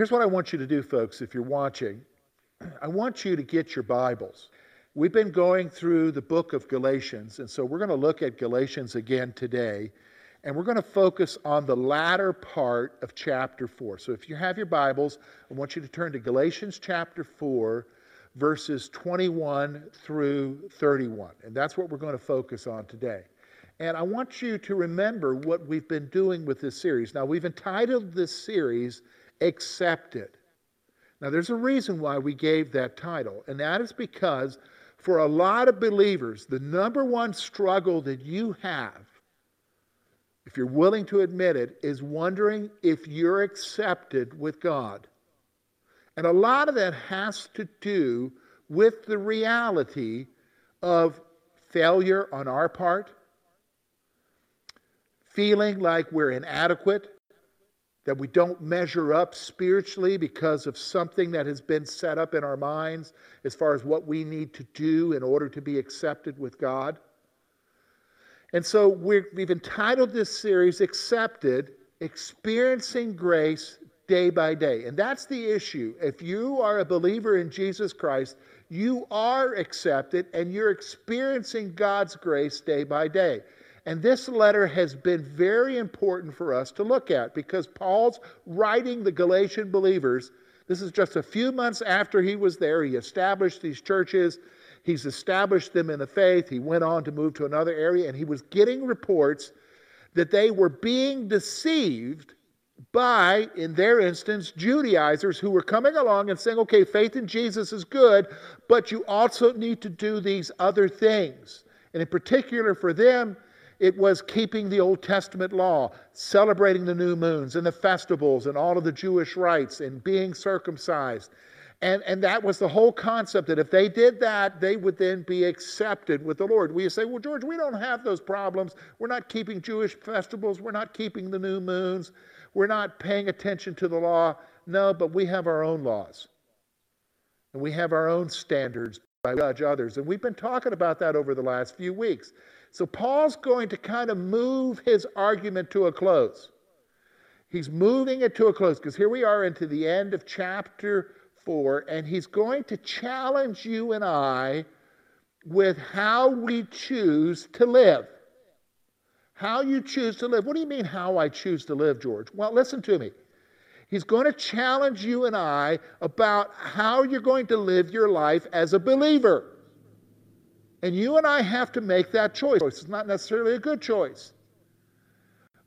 Here's what I want you to do, folks, if you're watching. I want you to get your Bibles. We've been going through the book of Galatians, and so we're going to look at Galatians again today, and we're going to focus on the latter part of chapter 4. So if you have your Bibles, I want you to turn to Galatians chapter 4, verses 21 through 31, and that's what we're going to focus on today. And I want you to remember what we've been doing with this series. Now, we've entitled this series Accepted. Now, there's a reason why we gave that title, and that is because for a lot of believers, the number one struggle that you have, if you're willing to admit it, is wondering if you're accepted with God. And a lot of that has to do with the reality of failure on our part feeling like we're inadequate, that we don't measure up spiritually because of something that has been set up in our minds as far as what we need to do in order to be accepted with God. And so we have entitled this series Accepted Experiencing Grace Day by Day. And that's the issue. If you are a believer in Jesus Christ, you are accepted and you're experiencing God's grace day by day. And this letter has been very important for us to look at because Paul's writing the Galatian believers. This is just a few months after he was there. He established these churches, he's established them in the faith. He went on to move to another area, and he was getting reports that they were being deceived by, in their instance, Judaizers who were coming along and saying, okay, faith in Jesus is good, but you also need to do these other things. And in particular for them, it was keeping the Old Testament law, celebrating the new moons and the festivals and all of the Jewish rites and being circumcised. And, and that was the whole concept that if they did that, they would then be accepted with the Lord. We say, well, George, we don't have those problems. We're not keeping Jewish festivals. We're not keeping the new moons. We're not paying attention to the law. No, but we have our own laws. And we have our own standards by judge others. And we've been talking about that over the last few weeks. So Paul's going to kind of move his argument to a close. He's moving it to a close because here we are into the end of chapter 4, and he's going to challenge you and I with how we choose to live. How you choose to live. What do you mean, how I choose to live, George? Well, listen to me. He's going to challenge you and I about how you're going to live your life as a believer. And you and I have to make that choice. It's not necessarily a good choice.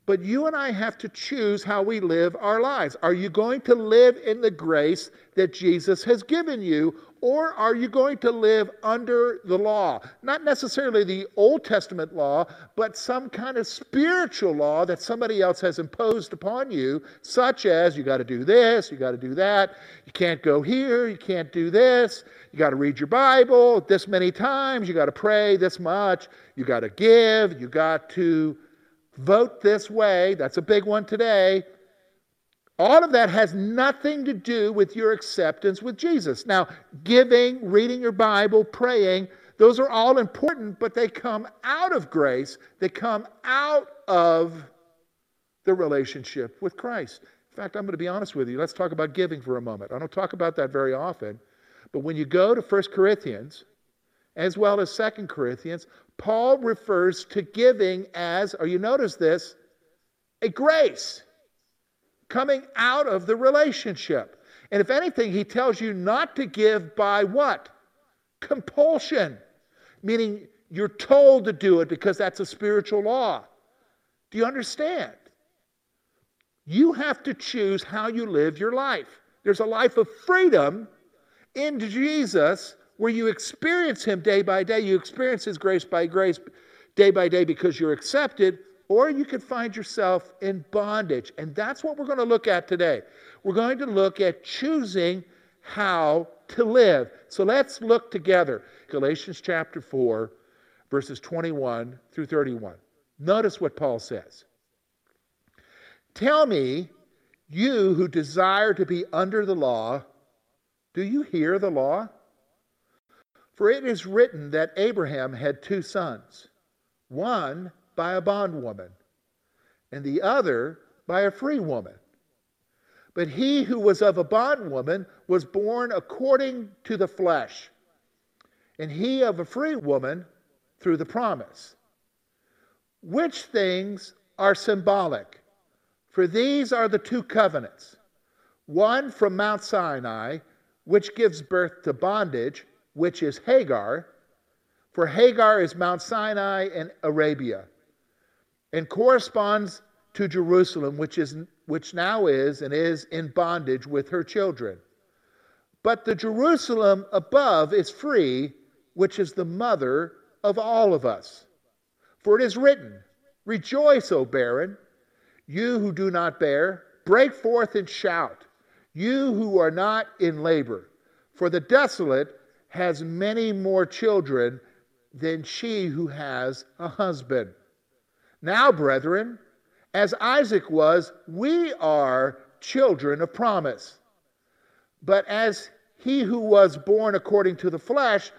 But you and I have to choose how we live our lives. Are you going to live in the grace that Jesus has given you, or are you going to live under the law? Not necessarily the Old Testament law, but some kind of spiritual law that somebody else has imposed upon you, such as you got to do this, you got to do that, you can't go here, you can't do this, you got to read your Bible this many times, you got to pray this much, you got to give, you got to vote this way. That's a big one today. All of that has nothing to do with your acceptance with Jesus. Now, giving, reading your Bible, praying, those are all important, but they come out of grace. They come out of the relationship with Christ. In fact, I'm going to be honest with you. Let's talk about giving for a moment. I don't talk about that very often, but when you go to 1 Corinthians, as well as 2 Corinthians, Paul refers to giving as, or you notice this, a grace coming out of the relationship. And if anything, he tells you not to give by what? Compulsion, meaning you're told to do it because that's a spiritual law. Do you understand? You have to choose how you live your life. There's a life of freedom in Jesus where you experience Him day by day. You experience His grace by grace day by day because you're accepted, or you could find yourself in bondage. And that's what we're going to look at today. We're going to look at choosing how to live. So let's look together. Galatians chapter 4, verses 21 through 31. Notice what Paul says. Tell me, you who desire to be under the law, do you hear the law? For it is written that Abraham had two sons, one by a bondwoman, and the other by a free woman. But he who was of a bondwoman was born according to the flesh, and he of a free woman through the promise. Which things are symbolic? For these are the two covenants one from Mount Sinai, which gives birth to bondage, which is Hagar. For Hagar is Mount Sinai and Arabia, and corresponds to Jerusalem, which, is, which now is and is in bondage with her children. But the Jerusalem above is free, which is the mother of all of us. For it is written, Rejoice, O barren, you who do not bear, break forth and shout, you who are not in labor. For the desolate has many more children than she who has a husband. Now, brethren, as Isaac was, we are children of promise. But as he who was born according to the flesh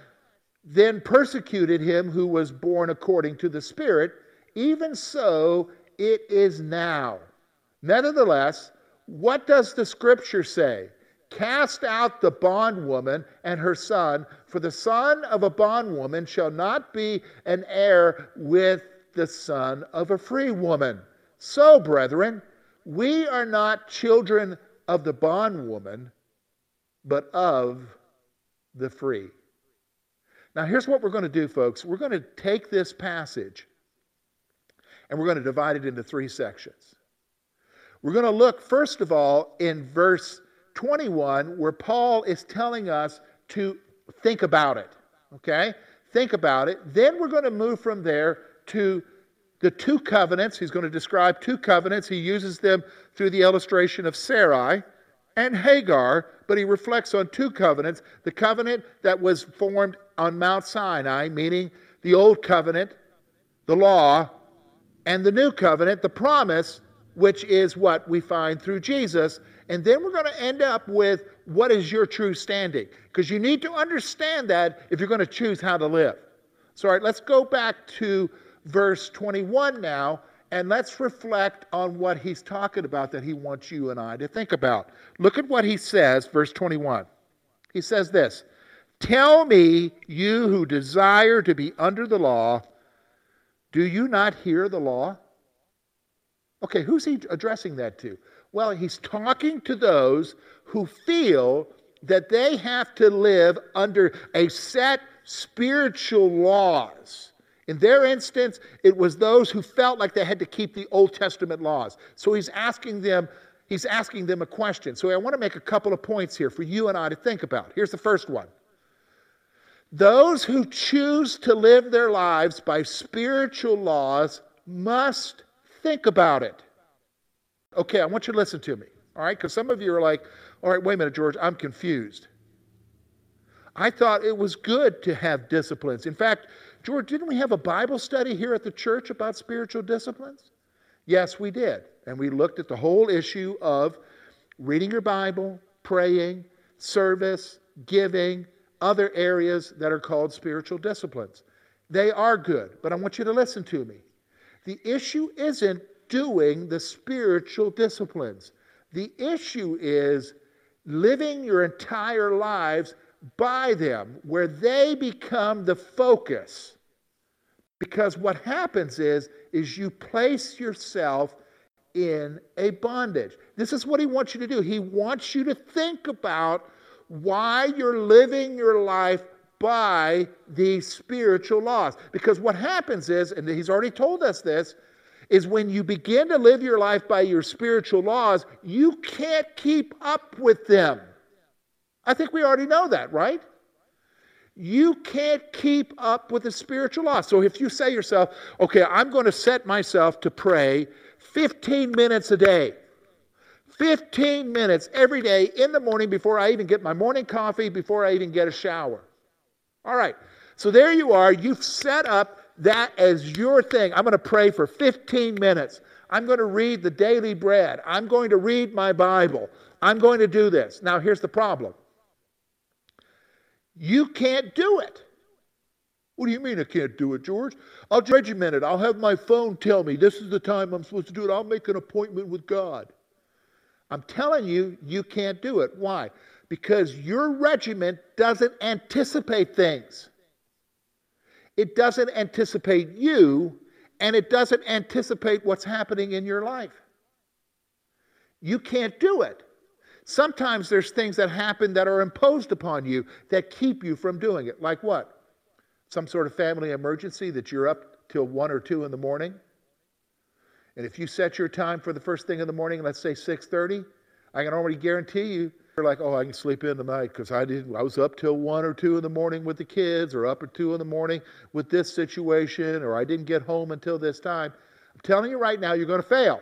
then persecuted him who was born according to the Spirit, even so it is now. Nevertheless, what does the scripture say? Cast out the bondwoman and her son, for the son of a bondwoman shall not be an heir with the son of a free woman. So, brethren, we are not children of the bondwoman, but of the free. Now, here's what we're going to do, folks. We're going to take this passage and we're going to divide it into three sections. We're going to look, first of all, in verse 21, where Paul is telling us to think about it. Okay? Think about it. Then we're going to move from there to the two covenants. He's going to describe two covenants. He uses them through the illustration of Sarai and Hagar, but he reflects on two covenants the covenant that was formed on Mount Sinai, meaning the old covenant, the law, and the new covenant, the promise, which is what we find through Jesus. And then we're going to end up with what is your true standing? Because you need to understand that if you're going to choose how to live. So, all right, let's go back to verse 21 now, and let's reflect on what he's talking about that he wants you and I to think about. Look at what he says, verse 21. He says this Tell me, you who desire to be under the law, do you not hear the law? Okay, who's he addressing that to? Well, he's talking to those who feel that they have to live under a set spiritual laws in their instance, it was those who felt like they had to keep the Old Testament laws. So he's asking them, he's asking them a question. So I want to make a couple of points here for you and I to think about. Here's the first one. Those who choose to live their lives by spiritual laws must think about it. Okay, I want you to listen to me. All right, because some of you are like, all right, wait a minute, George, I'm confused. I thought it was good to have disciplines. In fact, George, didn't we have a Bible study here at the church about spiritual disciplines? Yes, we did. And we looked at the whole issue of reading your Bible, praying, service, giving, other areas that are called spiritual disciplines. They are good, but I want you to listen to me. The issue isn't doing the spiritual disciplines, the issue is living your entire lives by them, where they become the focus because what happens is, is you place yourself in a bondage. This is what he wants you to do. He wants you to think about why you're living your life by these spiritual laws. Because what happens is, and he's already told us this, is when you begin to live your life by your spiritual laws, you can't keep up with them. I think we already know that, right? you can't keep up with the spiritual law. So if you say yourself, okay, I'm going to set myself to pray 15 minutes a day, 15 minutes every day in the morning before I even get my morning coffee, before I even get a shower. All right, so there you are. You've set up that as your thing. I'm going to pray for 15 minutes. I'm going to read the daily bread. I'm going to read my Bible. I'm going to do this. Now, here's the problem you can't do it. What do you mean I can't do it, George? I'll regiment it. I'll have my phone tell me this is the time I'm supposed to do it. I'll make an appointment with God. I'm telling you, you can't do it. Why? Because your regiment doesn't anticipate things. It doesn't anticipate you, and it doesn't anticipate what's happening in your life. You can't do it. Sometimes there's things that happen that are imposed upon you that keep you from doing it. Like what? Some sort of family emergency that you're up till one or two in the morning. And if you set your time for the first thing in the morning, let's say 6:30, I can already guarantee you you're like, oh, I can sleep in the night because I didn't. I was up till one or two in the morning with the kids, or up at two in the morning with this situation, or I didn't get home until this time. I'm telling you right now, you're going to fail.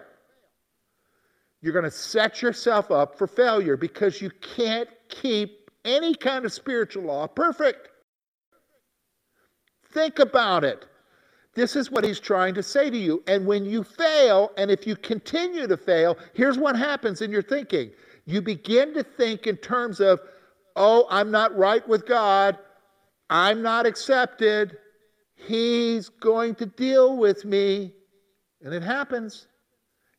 You're going to set yourself up for failure because you can't keep any kind of spiritual law perfect. Think about it. This is what he's trying to say to you. And when you fail, and if you continue to fail, here's what happens in your thinking. You begin to think in terms of, oh, I'm not right with God. I'm not accepted. He's going to deal with me. And it happens.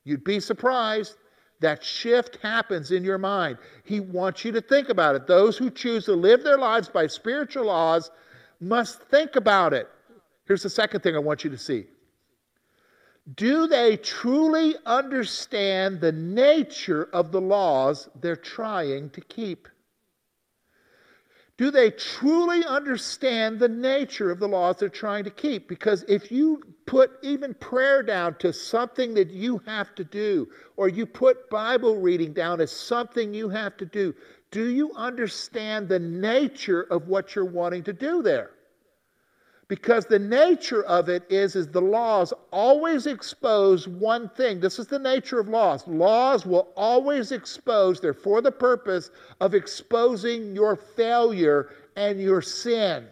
You'd be surprised. That shift happens in your mind. He wants you to think about it. Those who choose to live their lives by spiritual laws must think about it. Here's the second thing I want you to see. Do they truly understand the nature of the laws they're trying to keep? Do they truly understand the nature of the laws they're trying to keep? Because if you put even prayer down to something that you have to do, or you put Bible reading down as something you have to do, do you understand the nature of what you're wanting to do there? Because the nature of it is is the laws always expose one thing. This is the nature of laws. Laws will always expose they're for the purpose of exposing your failure and your sin.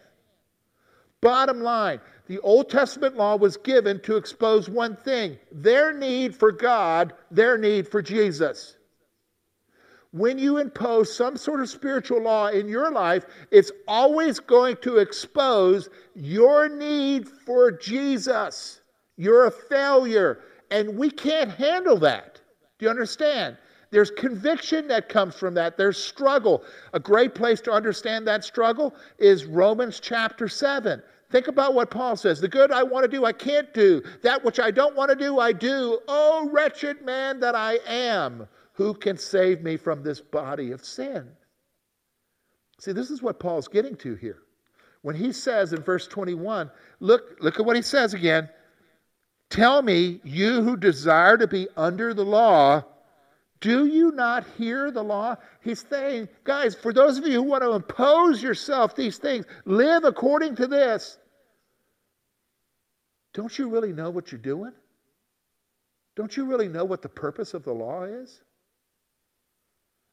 Bottom line the old testament law was given to expose one thing their need for god their need for jesus when you impose some sort of spiritual law in your life, it's always going to expose your need for Jesus. You're a failure, and we can't handle that. Do you understand? There's conviction that comes from that. There's struggle. A great place to understand that struggle is Romans chapter 7. Think about what Paul says. The good I want to do, I can't do. That which I don't want to do, I do. Oh, wretched man that I am. Who can save me from this body of sin? See, this is what Paul's getting to here. When he says in verse 21, look, look at what he says again. Tell me, you who desire to be under the law, do you not hear the law? He's saying, guys, for those of you who want to impose yourself these things, live according to this. Don't you really know what you're doing? Don't you really know what the purpose of the law is?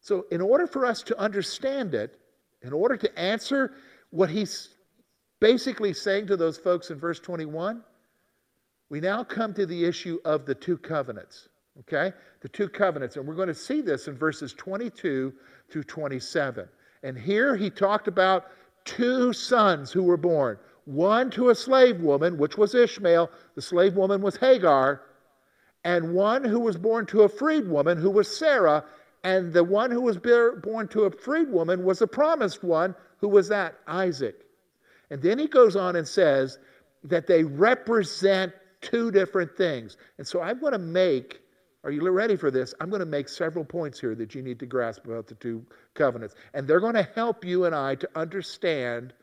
So, in order for us to understand it, in order to answer what he's basically saying to those folks in verse 21, we now come to the issue of the two covenants. Okay? The two covenants. And we're going to see this in verses 22 through 27. And here he talked about two sons who were born one to a slave woman, which was Ishmael, the slave woman was Hagar, and one who was born to a freed woman, who was Sarah, and the one who was born to a freed woman was the promised one. Who was that? Isaac. And then he goes on and says that they represent two different things. And so I'm going to make, are you ready for this? I'm going to make several points here that you need to grasp about the two covenants. And they're going to help you and I to understand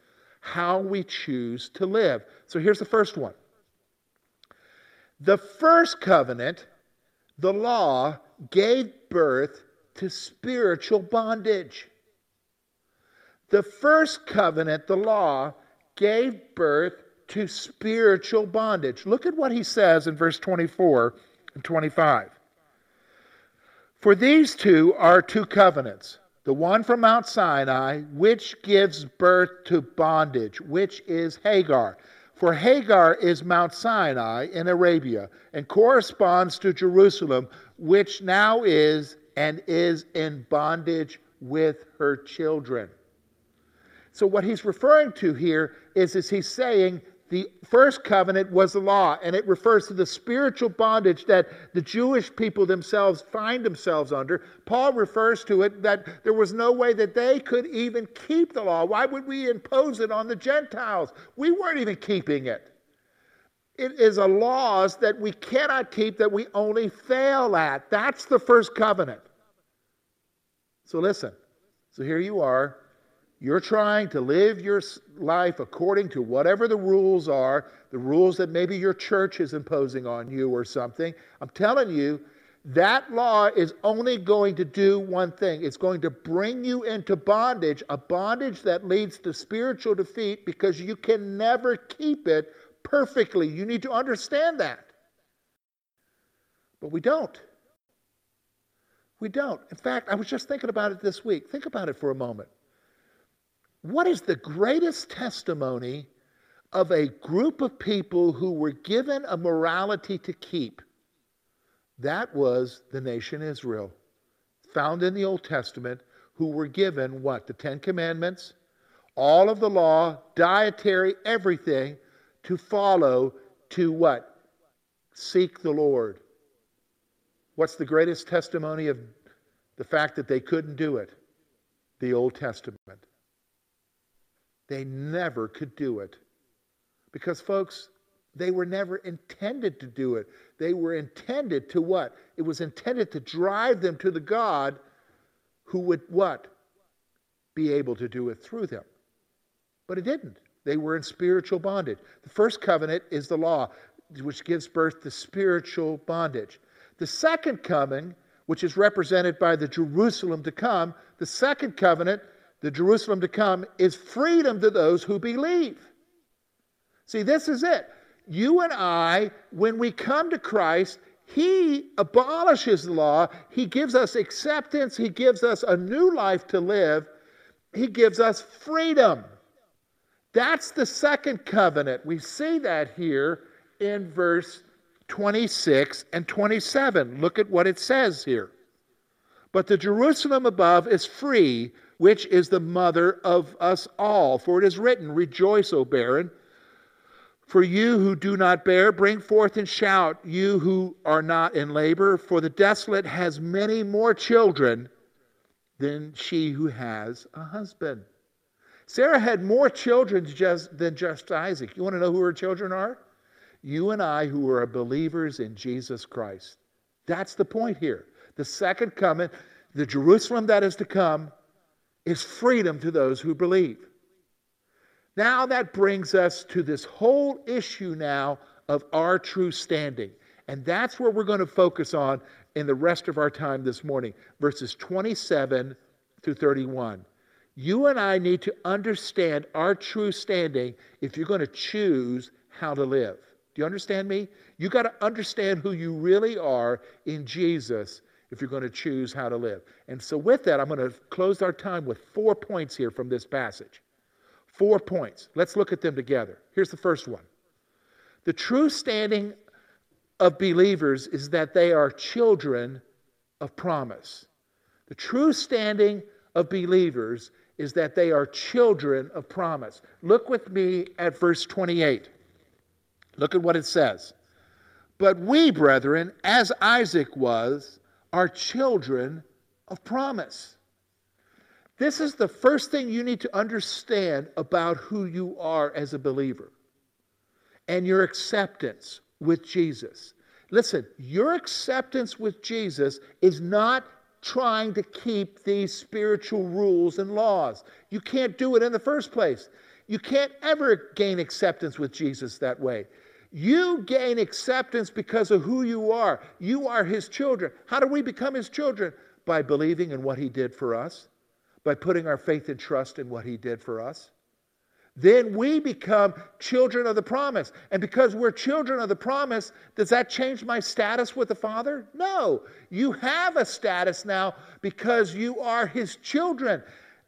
how we choose to live. So here's the first one. The first covenant, the law, gave birth to spiritual bondage. The first covenant, the law, gave birth to spiritual bondage. Look at what he says in verse 24 and 25. For these two are two covenants the one from Mount Sinai, which gives birth to bondage, which is Hagar. For Hagar is Mount Sinai in Arabia and corresponds to Jerusalem, which now is and is in bondage with her children. So, what he's referring to here is, is he's saying The first covenant was the law, and it refers to the spiritual bondage that the Jewish people themselves find themselves under. Paul refers to it that there was no way that they could even keep the law. Why would we impose it on the Gentiles? We weren't even keeping it. It is a laws that we cannot keep, that we only fail at. That's the first covenant. So listen. So here you are you're trying to live your life according to whatever the rules are, the rules that maybe your church is imposing on you or something. I'm telling you, that law is only going to do one thing it's going to bring you into bondage, a bondage that leads to spiritual defeat because you can never keep it perfectly. You need to understand that. But we don't. We don't. In fact, I was just thinking about it this week. Think about it for a moment. What is the greatest testimony of a group of people who were given a morality to keep? That was the nation Israel, found in the Old Testament, who were given what? The Ten Commandments, all of the law, dietary, everything to follow to what? Seek the Lord. What's the greatest testimony of the fact that they couldn't do it? The Old Testament. They never could do it. Because, folks, they were never intended to do it. They were intended to what? It was intended to drive them to the God who would what? Be able to do it through them. But it didn't. They were in spiritual bondage. The first covenant is the law, which gives birth to spiritual bondage. The second coming, which is represented by the Jerusalem to come, the second covenant the Jerusalem to come, is freedom to those who believe. See, this is it. You and I, when we come to Christ, He abolishes the law. He gives us acceptance. He gives us a new life to live. He gives us freedom. That's the second covenant. We see that here in verse 26 and 27. Look at what it says here. But the Jerusalem above is free which is the mother of us all. For it is written, Rejoice, O barren. For you who do not bear, bring forth and shout, you who are not in labor, for the desolate has many more children than she who has a husband. Sarah had more children just, than just Isaac. You want to know who her children are? You and I, who are believers in Jesus Christ. That's the point here. The second coming, the Jerusalem that is to come, is freedom to those who believe. Now that brings us to this whole issue now of our true standing. And that's where we're going to focus on in the rest of our time this morning, verses 27 through 31. You and I need to understand our true standing if you're going to choose how to live. Do you understand me? You got to understand who you really are in Jesus if you're going to choose how to live. And so, with that, I'm going to close our time with four points here from this passage. Four points. Let's look at them together. Here's the first one The true standing of believers is that they are children of promise. The true standing of believers is that they are children of promise. Look with me at verse 28. Look at what it says. But we, brethren, as Isaac was, are children of promise. This is the first thing you need to understand about who you are as a believer and your acceptance with Jesus. Listen, your acceptance with Jesus is not trying to keep these spiritual rules and laws. You can't do it in the first place. You can't ever gain acceptance with Jesus that way. You gain acceptance because of who you are. You are His children. How do we become His children? By believing in what He did for us, by putting our faith and trust in what He did for us. Then we become children of the promise. And because we're children of the promise, does that change my status with the Father? No. You have a status now because you are His children.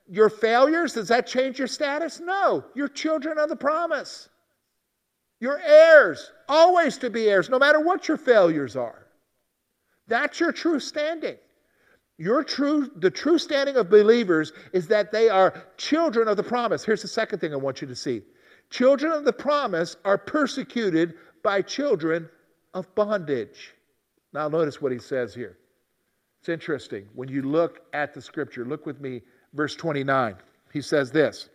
Your failures, does that change your status? No. You're children of the promise. You're heirs, always to be heirs, no matter what your failures are. That's your true standing. Your true, the true standing of believers is that they are children of the promise. Here's the second thing I want you to see. Children of the promise are persecuted by children of bondage. Now, notice what he says here. It's interesting. When you look at the scripture, look with me, verse 29. He says this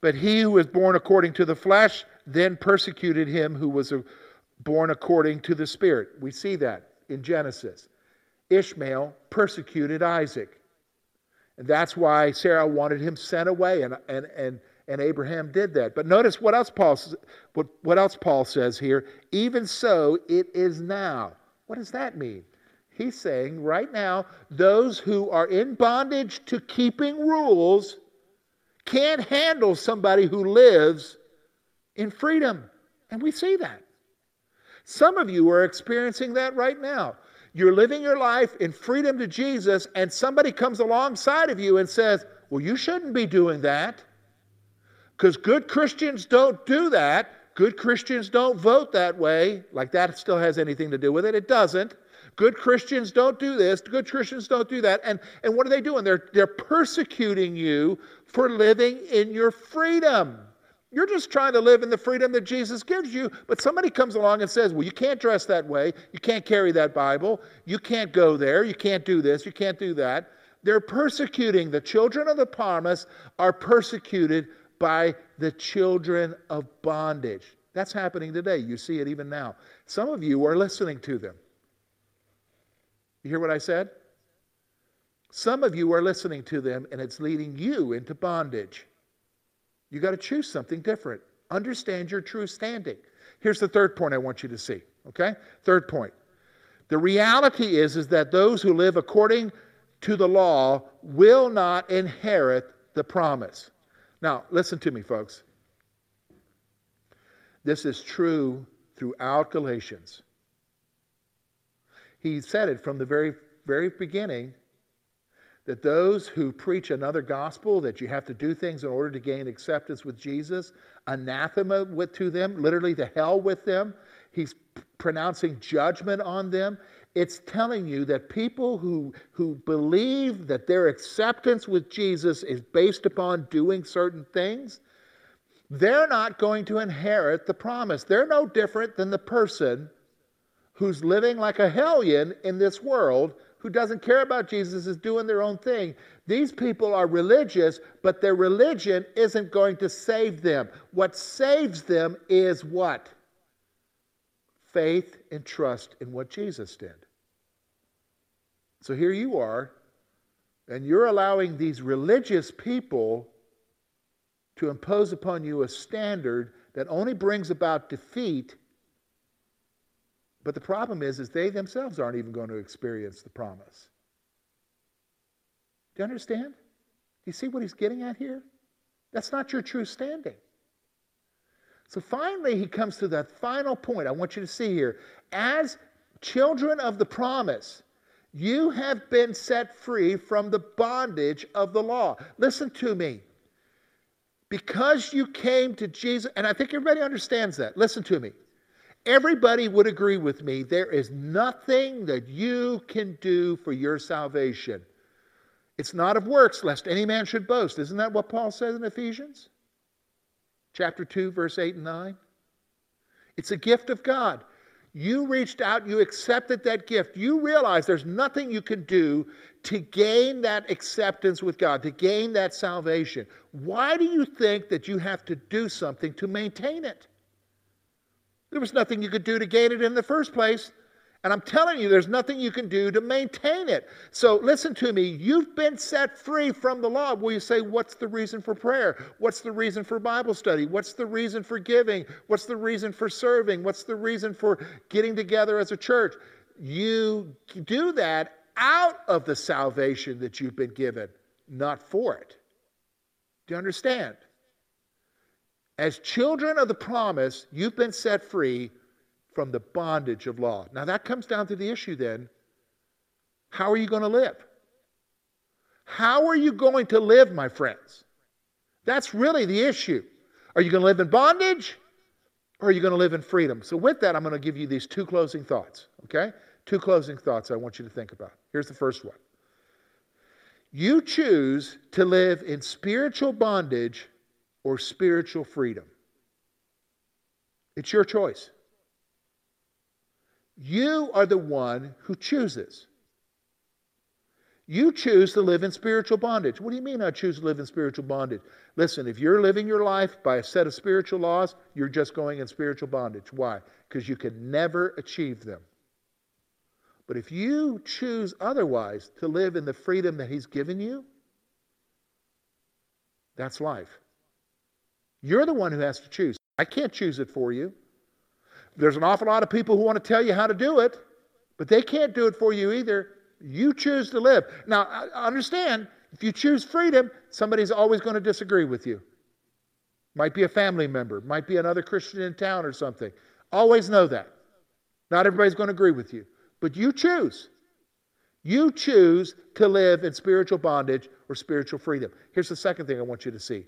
But he who was born according to the flesh then persecuted him who was born according to the Spirit. We see that in Genesis. Ishmael persecuted Isaac. And that's why Sarah wanted him sent away, and, and, and, and Abraham did that. But notice what else Paul, what, what else Paul says here. Even so, it is now. What does that mean? He's saying right now, those who are in bondage to keeping rules can't handle somebody who lives in freedom. And we see that. Some of you are experiencing that right now. You're living your life in freedom to Jesus, and somebody comes alongside of you and says, Well, you shouldn't be doing that. Because good Christians don't do that. Good Christians don't vote that way. Like that still has anything to do with it. It doesn't. Good Christians don't do this. Good Christians don't do that. And, and what are they doing? They're, they're persecuting you for living in your freedom. You're just trying to live in the freedom that Jesus gives you, but somebody comes along and says, Well, you can't dress that way. You can't carry that Bible. You can't go there. You can't do this. You can't do that. They're persecuting. The children of the promise are persecuted by the children of bondage. That's happening today. You see it even now. Some of you are listening to them. You hear what I said? Some of you are listening to them, and it's leading you into bondage. You got to choose something different. Understand your true standing. Here's the third point I want you to see. Okay? Third point. The reality is, is that those who live according to the law will not inherit the promise. Now, listen to me, folks. This is true throughout Galatians. He said it from the very, very beginning that those who preach another gospel, that you have to do things in order to gain acceptance with Jesus, anathema with, to them, literally to hell with them. He's pronouncing judgment on them. It's telling you that people who, who believe that their acceptance with Jesus is based upon doing certain things, they're not going to inherit the promise. They're no different than the person who's living like a hellion in this world who doesn't care about Jesus is doing their own thing. These people are religious, but their religion isn't going to save them. What saves them is what? Faith and trust in what Jesus did. So here you are, and you're allowing these religious people to impose upon you a standard that only brings about defeat but the problem is, is they themselves aren't even going to experience the promise. Do you understand? Do you see what he's getting at here? That's not your true standing. So finally, he comes to that final point I want you to see here. As children of the promise, you have been set free from the bondage of the law. Listen to me. Because you came to Jesus, and I think everybody understands that. Listen to me. Everybody would agree with me there is nothing that you can do for your salvation. It's not of works, lest any man should boast. Isn't that what Paul says in Ephesians? Chapter 2, verse 8 and 9. It's a gift of God. You reached out, you accepted that gift. You realize there's nothing you can do to gain that acceptance with God, to gain that salvation. Why do you think that you have to do something to maintain it? There was nothing you could do to gain it in the first place. And I'm telling you, there's nothing you can do to maintain it. So listen to me. You've been set free from the law. Will you say, What's the reason for prayer? What's the reason for Bible study? What's the reason for giving? What's the reason for serving? What's the reason for getting together as a church? You do that out of the salvation that you've been given, not for it. Do you understand? As children of the promise, you've been set free from the bondage of law. Now, that comes down to the issue then how are you going to live? How are you going to live, my friends? That's really the issue. Are you going to live in bondage or are you going to live in freedom? So, with that, I'm going to give you these two closing thoughts, okay? Two closing thoughts I want you to think about. Here's the first one You choose to live in spiritual bondage or spiritual freedom. It's your choice. You are the one who chooses. You choose to live in spiritual bondage. What do you mean I choose to live in spiritual bondage? Listen, if you're living your life by a set of spiritual laws, you're just going in spiritual bondage. Why? Because you can never achieve them. But if you choose otherwise to live in the freedom that He's given you, that's life. You're the one who has to choose. I can't choose it for you. There's an awful lot of people who want to tell you how to do it, but they can't do it for you either. You choose to live. Now, understand, if you choose freedom, somebody's always going to disagree with you. Might be a family member, might be another Christian in town or something. Always know that. Not everybody's going to agree with you, but you choose. You choose to live in spiritual bondage or spiritual freedom. Here's the second thing I want you to see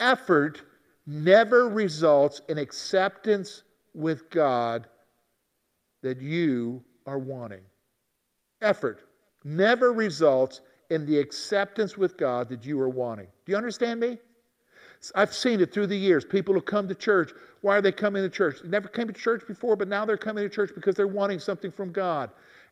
effort never results in acceptance with God that you are wanting. Effort never results in the acceptance with God that you are wanting. Do you understand me? I've seen it through the years. People who come to church, why are they coming to church? They never came to church before, but now they're coming to church because they're wanting something from God.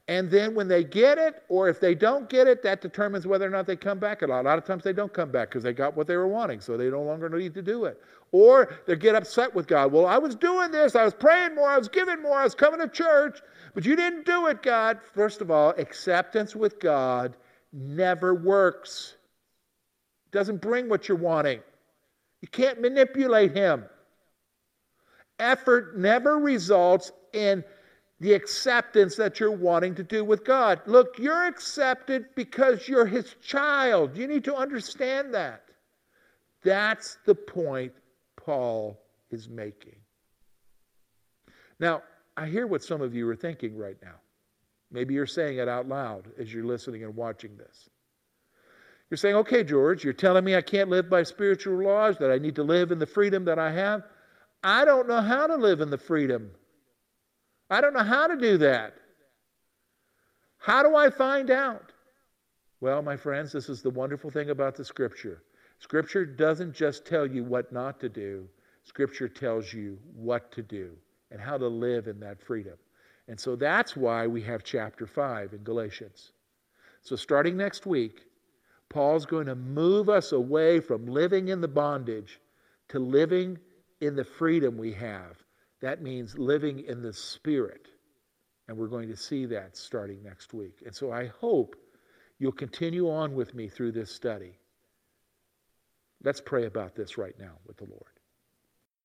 And then when they get it, or if they don't get it, that determines whether or not they come back. A lot, a lot of times they don't come back because they got what they were wanting, so they no longer need to do it. Or they get upset with God. Well, I was doing this, I was praying more, I was giving more, I was coming to church, but you didn't do it, God. First of all, acceptance with God never works. It doesn't bring what you're wanting. You can't manipulate Him. Effort never results in the acceptance that you're wanting to do with God. Look, you're accepted because you're His child. You need to understand that. That's the point Paul is making. Now, I hear what some of you are thinking right now. Maybe you're saying it out loud as you're listening and watching this. You're saying, okay, George, you're telling me I can't live by spiritual laws, that I need to live in the freedom that I have. I don't know how to live in the freedom I don't know how to do that. How do I find out? Well, my friends, this is the wonderful thing about the Scripture. Scripture doesn't just tell you what not to do, Scripture tells you what to do and how to live in that freedom. And so that's why we have chapter 5 in Galatians. So starting next week, Paul's going to move us away from living in the bondage to living in the freedom we have that means living in the Spirit. And we're going to see that starting next week. And so I hope you'll continue on with me through this study. Let's pray about this right now with the Lord.